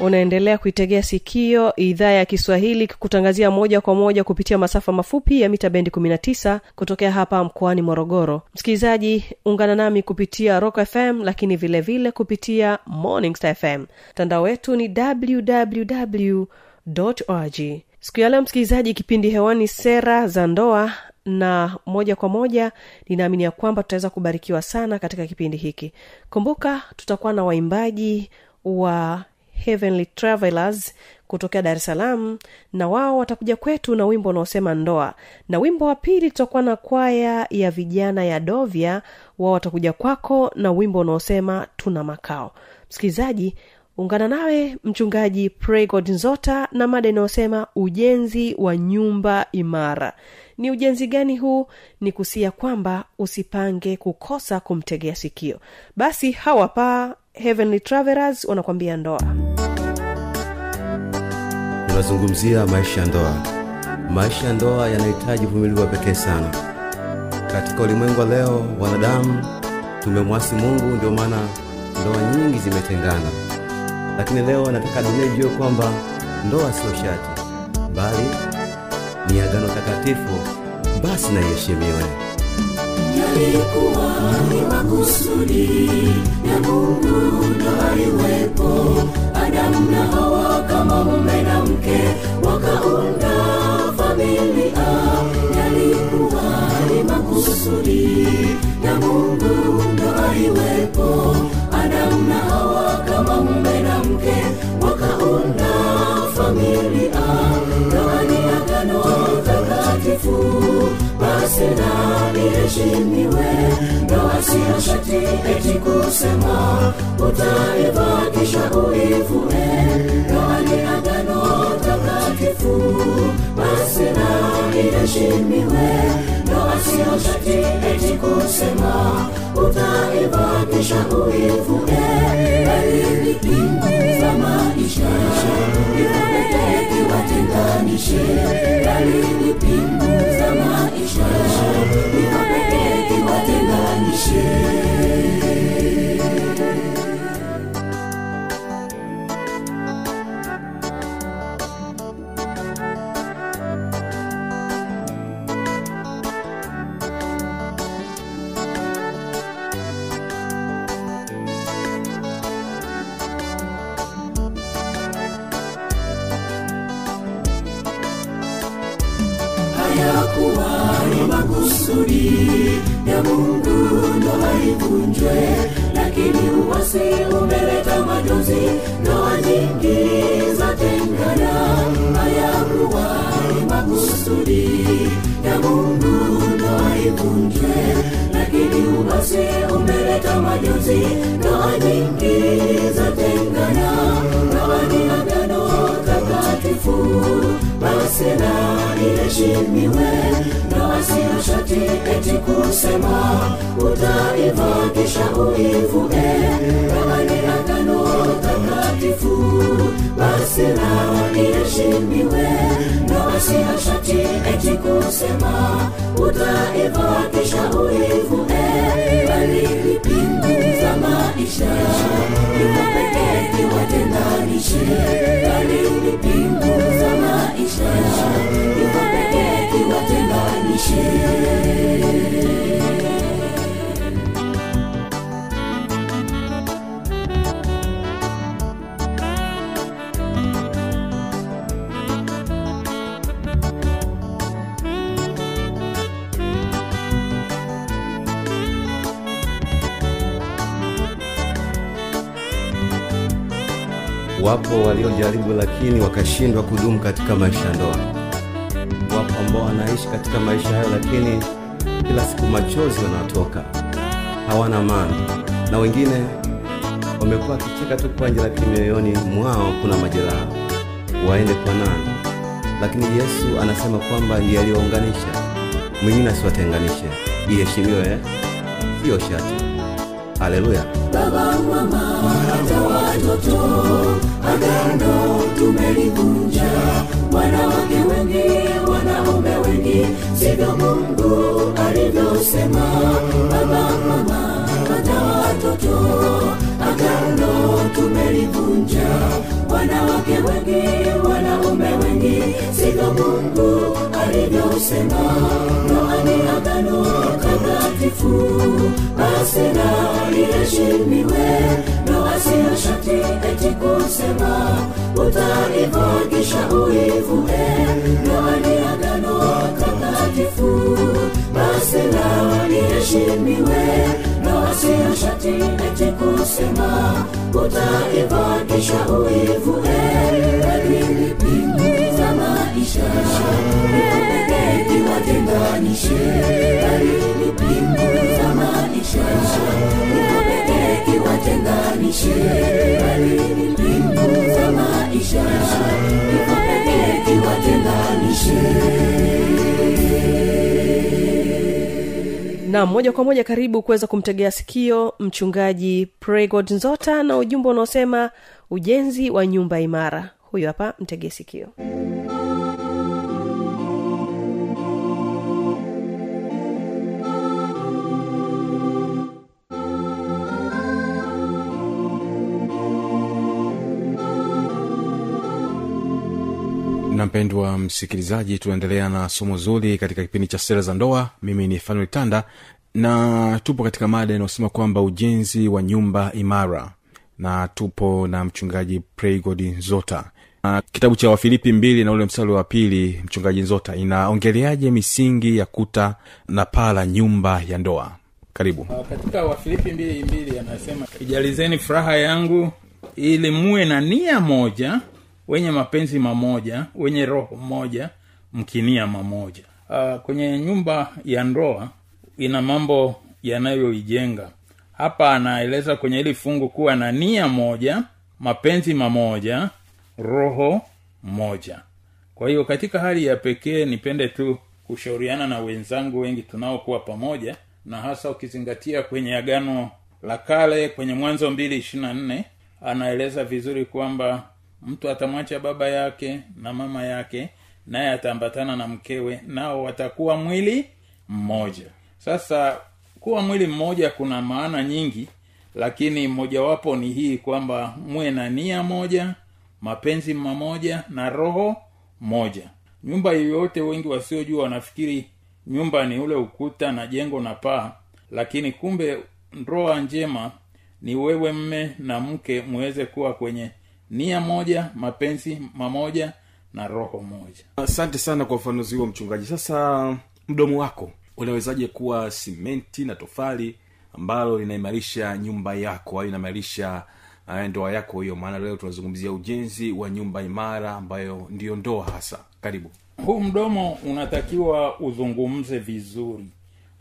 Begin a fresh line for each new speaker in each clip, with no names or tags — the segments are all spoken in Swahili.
unaendelea kuitegea sikio idhaa ya kiswahili kutangazia moja kwa moja kupitia masafa mafupi ya mita bendi 19 kutokea hapa mkoani morogoro. Msikilizaji ungana nami kupitia rock fm lakini vilevile vile kupitia morning star fm mtandao wetu ni www org siku ya leo msikilizaji kipindi hewani sera za ndoa na moja kwa moja ninaamini ya kwamba tutaweza kubarikiwa sana katika kipindi hiki. Kumbuka tutakuwa na waimbaji wa heavenly travelers kutokea dar es salaam na wao watakuja kwetu na wimbo unaosema ndoa. Na wimbo wa pili tutakuwa na kwaya ya vijana ya dovya wao watakuja kwako na wimbo unaosema tuna makao. Msikilizaji ungana nawe mchungaji pregod nzota na mada inayosema ujenzi wa nyumba imara. Ni ujenzi gani huu? Ni kusia kwamba usipange kukosa kumtegea sikio. Basi hawapaa heavenly travelers wanakwambia ndoa.
Tunazungumzia maisha ya ndoa. Maisha ya ndoa yanahitaji uvumilivu wa pekee sana. Katika ulimwengu wa leo wanadamu tumemwasi mungu ndio maana ndoa nyingi zimetengana. Lakini leo nataka dunia ijue kwamba ndoa sio shati bali ni agano takatifu basi na iheshimiwe
yalikuwa ni makusudi ya mungu ndoa aliwepo. Adamu na hawa kama mume na mke wakaunda familia. Yalikuwa ni makusudi ya mungu ndoa aliwepo. Adamu na hawa kama mume na mke wakaunda familia. Ndoa ni takatifu basi na iheshimiwe ndoa siyo shati eti kusema utaivakisha uivue. Na ni takatifu basi na shati eti kusema utaiva kisha uivue bali za maisha ipeleke kiwatenganishe bali za maisha ipeleke kiwatenganishe mungu ndo haivunjwe lakini uwasi umeleta majonzi ndoa nyingi za tengana hayakuwa makusudi. Ya mungu ndo haivunjwe lakini uwasi umeleta majonzi ndoa nyingi za tengana ndoa ni agano takatifu basi na iheshimiwe ndoa eti kusema utaiva kisha uivue ramani ya ngano takatifu. Basi nao iheshimiwe na shati eti kusema utaiva uivue bali lipingu za maisha. Ipo pekee
wapo waliojaribu lakini wakashindwa kudumu katika maisha ya ndoa. Wapo ambao wanaishi katika maisha hayo lakini kila siku machozi wanatoka. Hawana amani. Na wengine wamekuwa wakicheka tu kwa nje lakini mioyoni mwao kuna majeraha. Waende kwa nani? Lakini yesu anasema kwamba ndiye aliyounganisha mwingine asiwatenganishe. Iheshimiwe siyo shati haleluya
baba mama hata watoto agano tumelivunja. Wanawake wengi wanaume wengi sivyo mungu alivyosema. Baba mama hata watoto agano tumelivunja. Wanawake wengi wanaume wengi sivyo mungu alivyousema. ndoa ni agano takatifu basi na liheshimiwe. Shati eti kusema utaivagisha uivue ndoa ni agano takatifu basi na liheshimiwe. Siyo eti kusema utaivakisha uivue lakini pingu za maisha. Pekee kiwatenganishe lakini pingu za maisha. Iko pekee kiwatenganishe pingu za maisha. Kiwatenganishe
na moja kwa moja karibu kuweza kumtegea sikio mchungaji pregod nzota na ujumbe unaosema ujenzi wa nyumba imara. Huyu hapa mtegee sikio
na mpendwa msikilizaji tunaendelea na somo zuri katika kipindi cha sera za ndoa. Mimi ni fanuel tanda na tupo katika mada inayosema kwamba ujenzi wa nyumba imara. Na tupo na mchungaji pregod nzota. Na kitabu cha wafilipi mbili na ule mstari wa pili mchungaji nzota inaongeleaje misingi ya kuta na paa la nyumba ya ndoa? Karibu.
Uh, katika wafilipi mbili mbili anasema ijalizeni furaha yangu ili muwe na nia moja wenye mapenzi mamoja wenye roho moja mkinia mamoja. Uh, kwenye nyumba ya ndoa ina mambo yanayoijenga. Hapa anaeleza kwenye hili fungu kuwa na nia moja mapenzi mamoja roho moja. Kwa hiyo katika hali ya pekee nipende tu kushauriana na wenzangu wengi tunaokuwa pamoja na hasa ukizingatia kwenye agano la kale kwenye mwanzo mbili ishirina nne anaeleza vizuri kwamba mtu atamwacha baba yake na mama yake naye ataambatana na mkewe nao watakuwa mwili mmoja. Sasa kuwa mwili mmoja kuna maana nyingi lakini mojawapo ni hii kwamba muwe na nia moja mapenzi mamoja na roho moja. Nyumba yoyote wengi wasiojua wanafikiri nyumba ni ule ukuta na jengo na paa lakini kumbe ndoa njema ni wewe mme na mke muweze kuwa kwenye nia moja mapenzi mamoja na roho moja.
Asante sana kwa ufanuzi huo mchungaji. Sasa mdomo wako unawezaje kuwa simenti na tofali ambalo linaimarisha nyumba yako au inaimarisha uh, ndoa yako hiyo? Maana leo tunazungumzia ujenzi wa nyumba imara ambayo ndiyo ndoa hasa. Karibu.
Huu mdomo unatakiwa uzungumze vizuri.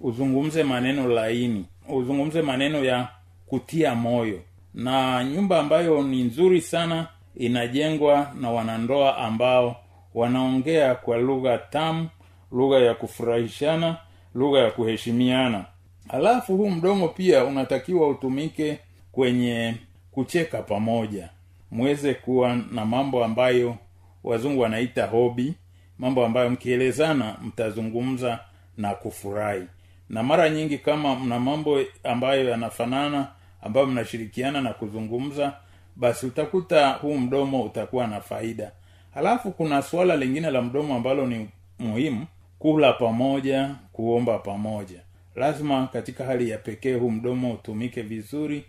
Uzungumze maneno laini. Uzungumze maneno ya kutia moyo na nyumba ambayo ni nzuri sana inajengwa na wanandoa ambao wanaongea kwa lugha tamu lugha ya kufurahishana lugha ya kuheshimiana. Alafu huu mdomo pia unatakiwa utumike kwenye kucheka pamoja. Mweze kuwa na mambo ambayo wazungu wanaita hobi mambo ambayo mkielezana mtazungumza na kufurahi. Na mara nyingi kama mna mambo ambayo yanafanana ambayo mnashirikiana na kuzungumza basi utakuta huu mdomo utakuwa na faida. Halafu kuna suala lingine la mdomo ambalo ni muhimu kula pamoja kuomba pamoja. Lazima katika hali ya pekee huu mdomo utumike vizuri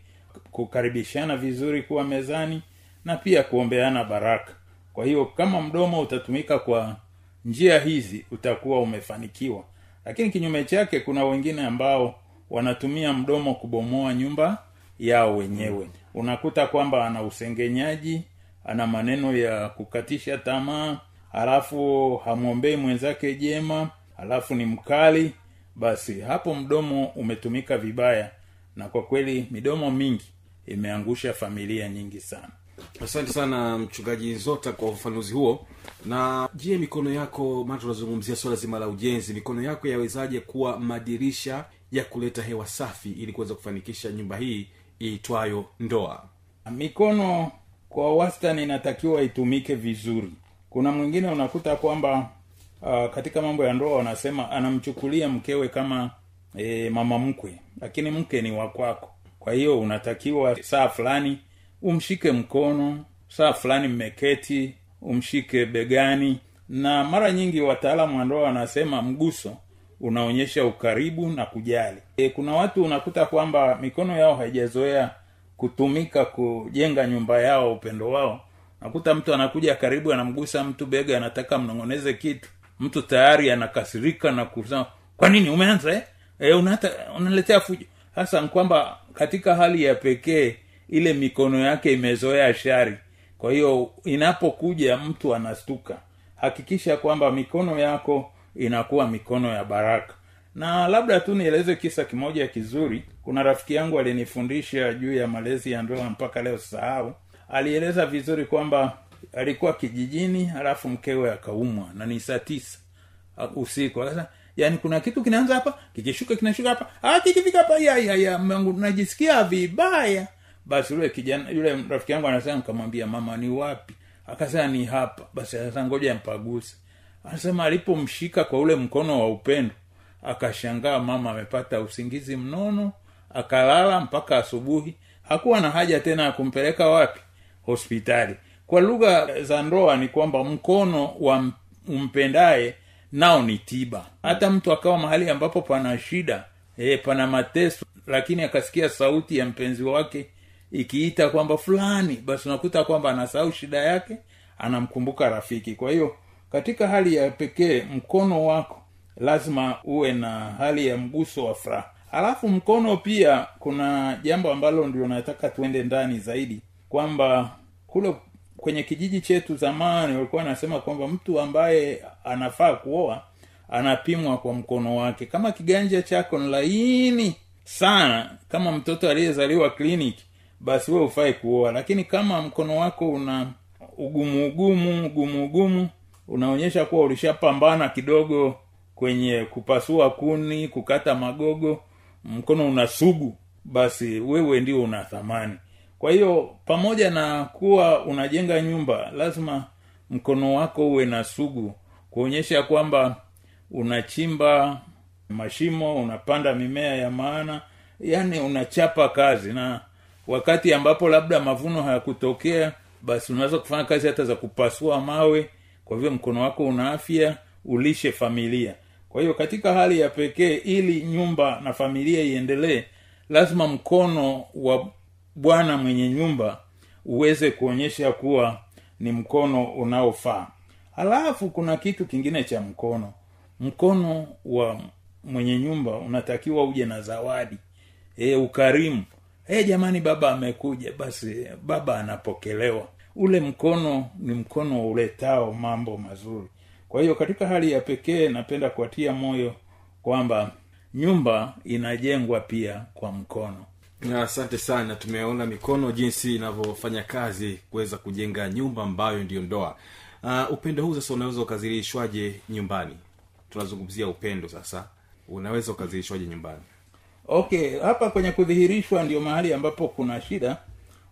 kukaribishana vizuri kuwa mezani na pia kuombeana baraka. Kwa hiyo kama mdomo utatumika kwa njia hizi utakuwa umefanikiwa. Lakini kinyume chake kuna wengine ambao wanatumia mdomo kubomoa nyumba yao wenyewe. Unakuta kwamba ana usengenyaji ana maneno ya kukatisha tamaa halafu hamwombei mwenzake jema halafu ni mkali basi hapo mdomo umetumika vibaya. Na kwa kweli midomo mingi imeangusha familia nyingi sana.
Asante sana mchungaji zota kwa ufafanuzi huo. Na je mikono yako maana tunazungumzia swala zima la ujenzi mikono yako yawezaje kuwa madirisha ya kuleta hewa safi ili kuweza kufanikisha nyumba hii iitwayo ndoa.
Mikono kwa wastani inatakiwa itumike vizuri. Kuna mwingine unakuta kwamba uh, katika mambo ya ndoa wanasema anamchukulia mkewe kama e, mama mkwe lakini mke ni wakwako kwa hiyo unatakiwa saa fulani umshike mkono saa fulani mmeketi umshike begani. Na mara nyingi wataalamu wa ndoa wanasema mguso unaonyesha ukaribu na kujali. E, kuna watu unakuta kwamba mikono yao haijazoea kutumika kujenga nyumba yao upendo wao. Nakuta mtu anakuja karibu anamgusa mtu bega anataka mnong'oneze kitu. Mtu tayari anakasirika na kusema kwa nini? Umeanza eh? e, unata, unaletea fujo. Hasa kwamba katika hali ya pekee ile mikono yake imezoea shari. Kwa hiyo inapokuja mtu anastuka. Hakikisha kwamba mikono yako inakuwa mikono ya baraka. Na labda tu nieleze kisa kimoja kizuri. Kuna rafiki yangu alinifundisha juu ya malezi ya ndoa mpaka leo sahau. Alieleza vizuri kwamba alikuwa kijijini halafu mkewe akaumwa na ni saa tisa usiku. Sasa yani kuna kitu kinaanza hapa kikishuka kinashuka hapa. Ah kikifika hapa ya ya ya najisikia vibaya. Basi yule kijana yule rafiki yangu anasema nikamwambia mama ni wapi? Akasema ni hapa. Basi sasa ngoja mpaguse anasema alipomshika kwa ule mkono wa upendo akashangaa mama amepata usingizi mnono akalala mpaka asubuhi. Hakuwa na haja tena ya kumpeleka wapi? Hospitali. Kwa lugha za ndoa ni kwamba mkono wa umpendaye nao ni tiba. Hata mtu akawa mahali ambapo pana shida e, pana mateso lakini akasikia sauti ya mpenzi wake ikiita kwamba fulani. Basi unakuta kwamba anasahau shida yake anamkumbuka rafiki. Kwa hiyo katika hali ya pekee mkono wako lazima uwe na hali ya mguso wa furaha. Halafu mkono pia kuna jambo ambalo ndio nataka tuende ndani zaidi kwamba kule kwenye kijiji chetu zamani walikuwa wanasema kwamba mtu ambaye anafaa kuoa anapimwa kwa mkono wake. Kama kiganja chako ni laini sana kama mtoto aliyezaliwa kliniki basi we ufai kuoa. Lakini kama mkono wako una ugumu ugumu ugumu ugumu unaonyesha kuwa ulishapambana kidogo kwenye kupasua kuni kukata magogo mkono una basi wewe ndio una thamani. Kwa hiyo pamoja na kuwa unajenga nyumba lazima mkono wako uwe na sugu kuonyesha kwamba unachimba mashimo unapanda mimea ya maana yani unachapa kazi. Na wakati ambapo labda mavuno hayakutokea basi unaweza kufanya kazi hata za kupasua mawe kwa hivyo mkono wako una afya ulishe familia. Kwa hiyo katika hali ya pekee ili nyumba na familia iendelee lazima mkono wa bwana mwenye nyumba uweze kuonyesha kuwa ni mkono unaofaa. Halafu kuna kitu kingine cha mkono. Mkono wa mwenye nyumba unatakiwa uje na zawadi. E, ukarimu. E, jamani baba amekuja. Basi baba anapokelewa ule mkono ni mkono uletao mambo mazuri. Kwa hiyo katika hali ya pekee napenda kuatia moyo kwamba nyumba inajengwa pia kwa mkono.
Asante sana tumeona mikono jinsi inavyofanya kazi kuweza kujenga nyumba ambayo ndiyo ndoa. Uh, upendo huu sasa unaweza ukazilishwaje nyumbani? Tunazungumzia upendo sasa. Unaweza ukazilishwaje nyumbani?
Okay hapa kwenye kudhihirishwa ndio mahali ambapo kuna shida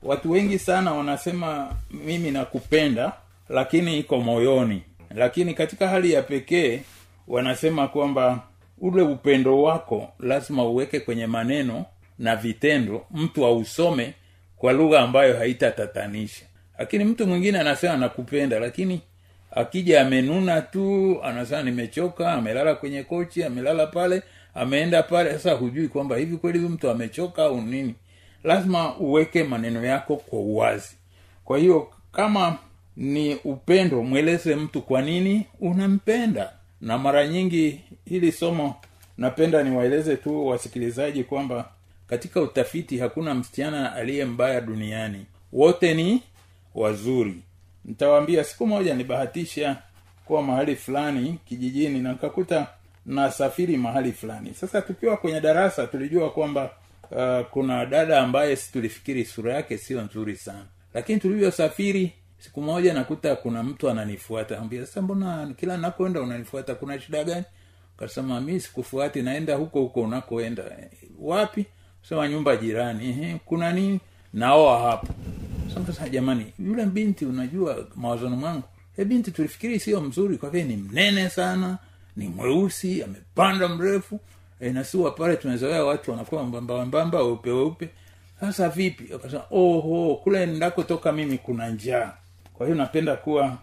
watu wengi sana wanasema mimi nakupenda lakini iko moyoni. Lakini katika hali ya pekee wanasema kwamba ule upendo wako lazima uweke kwenye maneno na vitendo mtu ausome kwa lugha ambayo haitatatanisha. Lakini mtu mwingine anasema nakupenda lakini akija amenuna tu anasema nimechoka amelala kwenye kochi amelala pale ameenda pale. Sasa hujui kwamba hivi kweli huyu mtu amechoka au nini lazima uweke maneno yako kwa uwazi. Kwa hiyo kama ni upendo mweleze mtu kwa nini unampenda. Na mara nyingi hili somo napenda niwaeleze tu wasikilizaji kwamba katika utafiti hakuna msichana aliye mbaya duniani. Wote ni wazuri. Nitawaambia siku moja nibahatisha kuwa mahali fulani kijijini na nikakuta nasafiri mahali fulani. Sasa tukiwa kwenye darasa tulijua kwamba uh, kuna dada ambaye si tulifikiri sura yake sio nzuri sana. Lakini tulivyosafiri siku moja nakuta kuna mtu ananifuata. Ambia sasa mbona kila nakoenda unanifuata? Kuna shida gani? Kasema mi sikufuati naenda huko huko unakoenda. Wapi? Sema nyumba jirani. Kuna nini? Naoa hapo. Sasa jamani yule binti unajua mawazoni mwangu e binti tulifikiri sio mzuri kwa ni mnene sana ni mweusi amepanda mrefu e, nasiwa pale tumezoea watu wanakuwa mbambambamba weupe weupe. Sasa vipi? Akasema oho kule ndakotoka mimi kuna njaa. Kwa hiyo napenda kuwa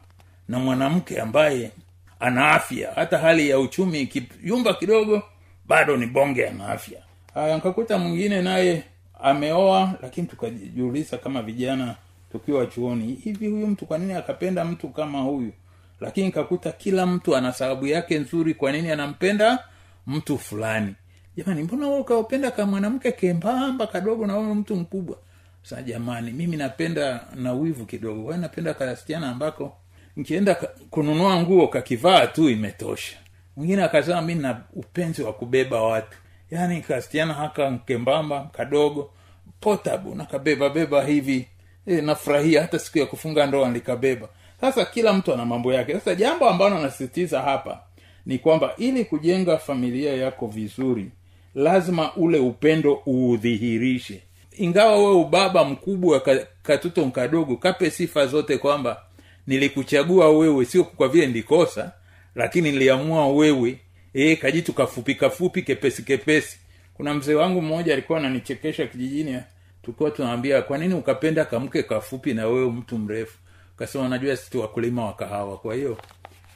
na mwanamke ambaye ana afya. Hata hali ya uchumi ikiyumba kidogo bado ni bonge ana afya. Nkakuta mwingine naye ameoa lakini tukajiuliza kama vijana tukiwa chuoni hivi huyu mtu kwa nini akapenda mtu kama huyu? Lakini kakuta kila mtu ana sababu yake nzuri kwa nini anampenda mtu fulani. Jamani mbona ukaupenda ka mwanamke kembamba kadogo na wewe mtu mkubwa? Sa jamani mimi napenda na wivu kidogo. Kwa napenda kasichana ambako nkienda kununua nguo kakivaa tu imetosha. Mwingine akasema mi na upenzi wa kubeba watu. Yaani kasichana haka kembamba kadogo potabu nakabeba beba hivi. E, nafurahia hata siku ya kufunga ndoa nikabeba. Sasa kila mtu ana mambo yake. Sasa jambo ambalo nasisitiza hapa ni kwamba ili kujenga familia yako vizuri lazima ule upendo uudhihirishe. Ingawa wewe ubaba mkubwa ka- katoto mkadogo kape sifa zote kwamba nilikuchagua wewe sio kwa vile ndikosa lakini niliamua wewe e, kajitu kafupi kafupi kepesi kepesi. Kuna mzee wangu mmoja alikuwa ananichekesha kijijini tukiwa tunaambia kwa nini ukapenda kamke kafupi na wewe mtu mrefu? Kasema najua sisi wakulima wa kahawa kwa hiyo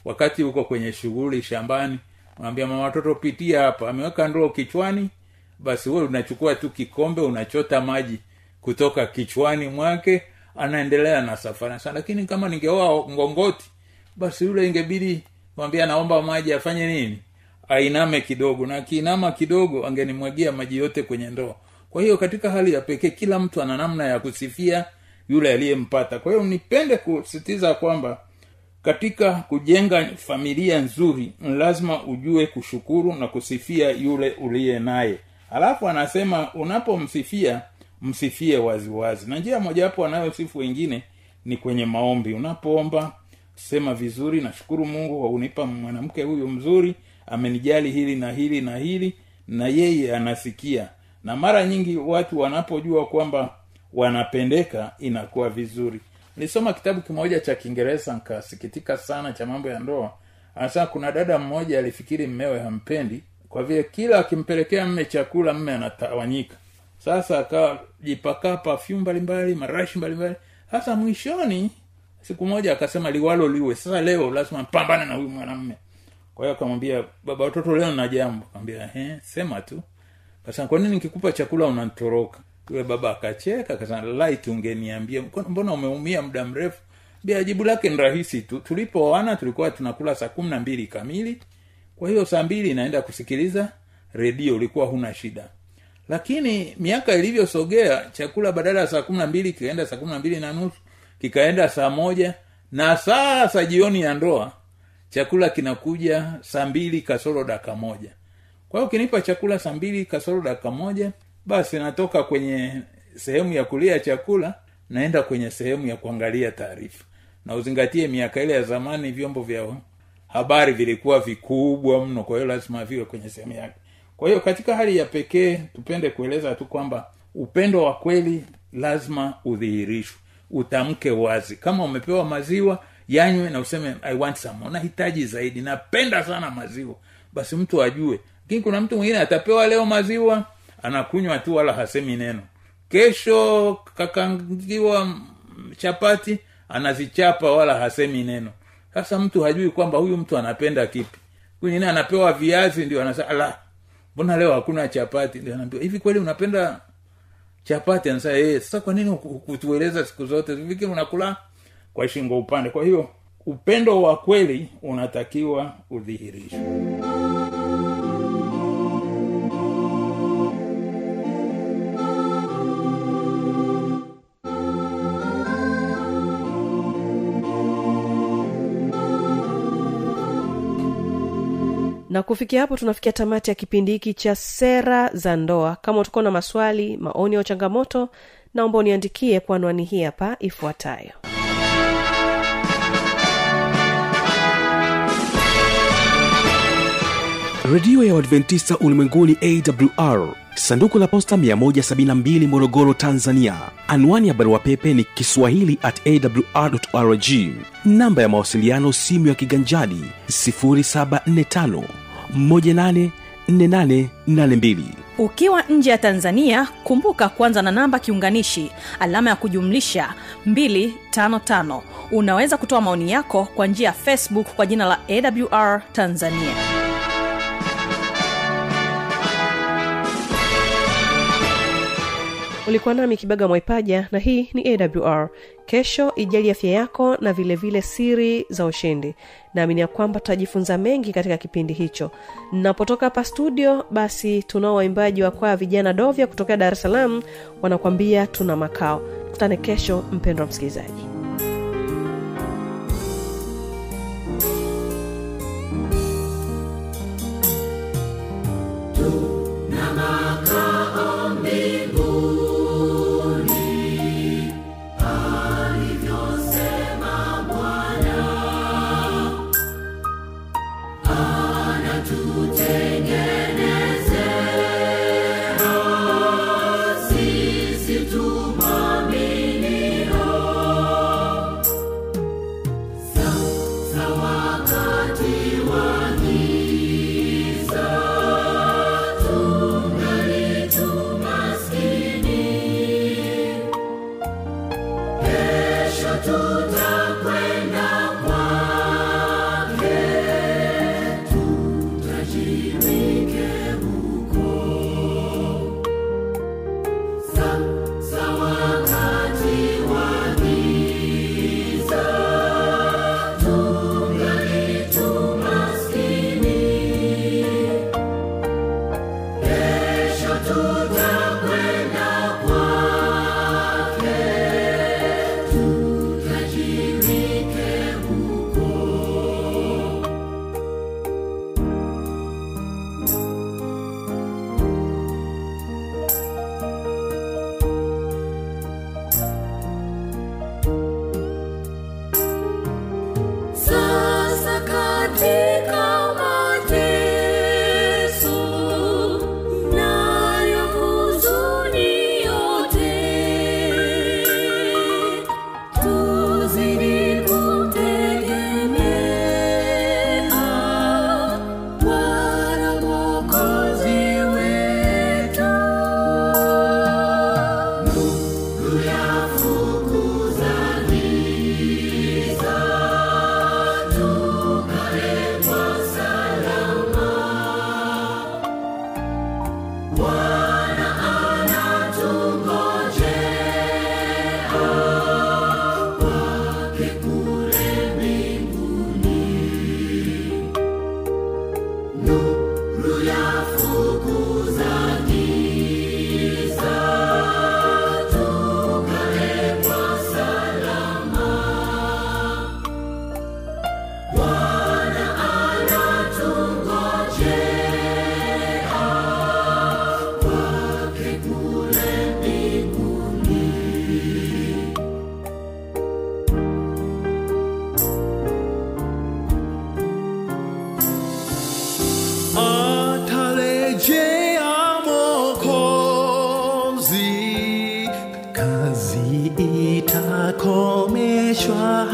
wakati huko kwenye shughuli shambani unaambia mama watoto pitia hapa. Ameweka ndoo kichwani basi wewe unachukua tu kikombe unachota maji kutoka kichwani mwake anaendelea na safari. Sana lakini kama ningeoa ngongoti basi yule ingebidi mwambia naomba maji afanye nini? Ainame kidogo. Na akiinama kidogo angenimwagia maji yote kwenye ndoo. Kwa hiyo katika hali ya pekee kila mtu ana namna ya kusifia yule aliyempata. Kwa hiyo nipende kusitiza kwamba katika kujenga familia nzuri lazima ujue kushukuru na kusifia yule uliye naye. Alafu anasema unapomsifia msifie waziwazi. Na njia mojawapo anayosifu wengine ni kwenye maombi. Unapoomba sema vizuri nashukuru mungu kwa kunipa mwanamke huyu mzuri amenijali hili na hili na hili na yeye anasikia. Na mara nyingi watu wanapojua kwamba wanapendeka inakuwa vizuri nilisoma kitabu kimoja cha kiingereza nkasikitika sana cha mambo ya ndoa. Anasema kuna dada mmoja alifikiri mmewe hampendi kwa vile kila akimpelekea mme chakula mme anatawanyika. Sasa akajipakaa pafyum mbalimbali marashi mbalimbali. Sasa mwishoni siku moja akasema liwalo liwe. Sasa leo lazima mpambane na huyu mwanamme kwa hiyo akamwambia baba watoto leo na jambo. Akamwambia "Eh, sema tu. Kasema kwa nini nikikupa chakula unantoroka yule baba akacheka akasema light ungeniambia "Mbona- umeumia muda mrefu? Jibu lake ni rahisi tu. Tulipooana tulikuwa tunakula saa kumi na mbili kamili. Kwa hiyo saa mbili naenda kusikiliza redio ulikuwa huna shida. Lakini miaka ilivyosogea chakula badala ya saa kumi na mbili kikaenda saa kumi na mbili na nusu kikaenda saa moja. Na sasa jioni ya ndoa chakula kinakuja saa mbili kasoro daka moja. Kwa hiyo ukinipa chakula saa mbili kasoro daka moja basi natoka kwenye sehemu ya kulia chakula naenda kwenye sehemu ya kuangalia taarifa. Na uzingatie miaka ile ya zamani vyombo vya habari vilikuwa vikubwa mno kwa hiyo lazima viwe kwenye sehemu yake. Kwa hiyo katika hali ya pekee tupende kueleza tu kwamba upendo wa kweli lazima udhihirishwe utamke wazi. Kama umepewa maziwa yanywe na useme i want some. Nahitaji zaidi. Napenda sana maziwa. Basi mtu ajue. Lakini kuna mtu mwingine atapewa leo maziwa anakunywa tu wala hasemi neno. Kesho kakangiwa chapati anazichapa wala hasemi neno. Sasa mtu hajui kwamba huyu mtu anapenda kipi. Mwingine anapewa viazi ndio anasema la mbona leo hakuna chapati? Ndio anaambiwa hivi kweli unapenda chapati? Anasema eh sasa kwa nini huku- hukutueleza siku zote? Viki unakula kwa shingo upande. Kwa hiyo upendo wa kweli unatakiwa udhihirishwe
na kufikia hapo tunafikia tamati ya kipindi hiki cha sera za ndoa. Kama utakuwa na maswali maoni au changamoto naomba uniandikie kwa anwani hii hapa ifuatayo.
Redio ya uadventista ulimwenguni awr sanduku la posta 172 morogoro tanzania. Anwani ya barua pepe ni kiswahili at awrrg namba ya mawasiliano simu ya kiganjadi 745 184882
ukiwa nje ya tanzania kumbuka kwanza na namba kiunganishi alama ya kujumlisha 255 unaweza kutoa maoni yako kwa njia ya facebook kwa jina la awr tanzania.
Ulikuwa nami kibaga mwaipaja na hii ni awr kesho ijali afya yako na vilevile vile siri za ushindi. Naamini ya kwamba tutajifunza mengi katika kipindi hicho. Napotoka hapa studio basi tunao waimbaji wa kwaya vijana dovya kutokea dar es salaam wanakwambia tuna makao. Tukutane kesho mpendwa msikilizaji
kazi itakomeshwa,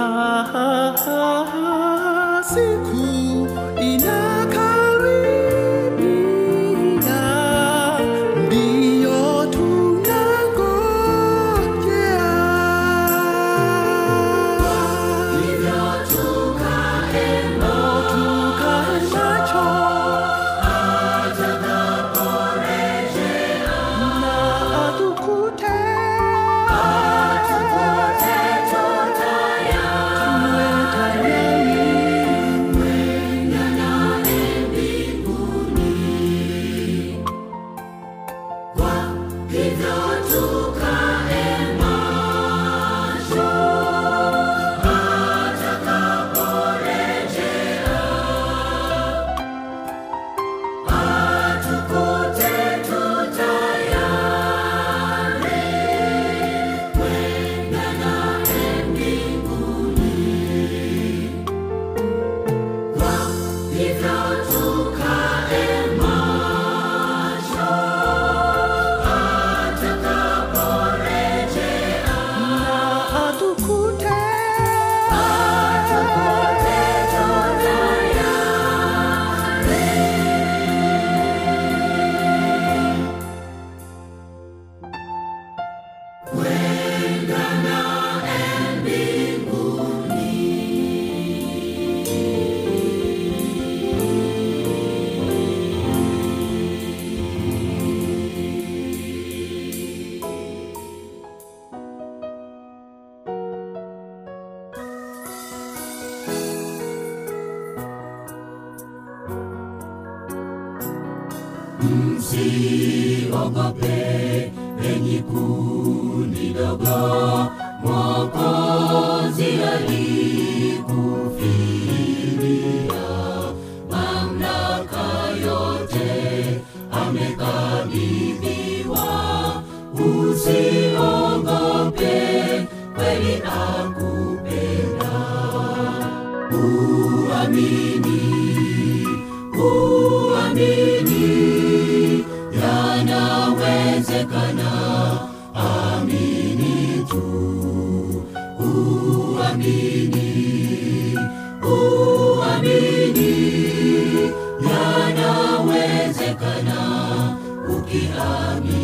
msiogope enyi kundi dogo mwokozi alikufilia mamlaka yote amekabidhiwa. Usiogope kweli akupenda the army.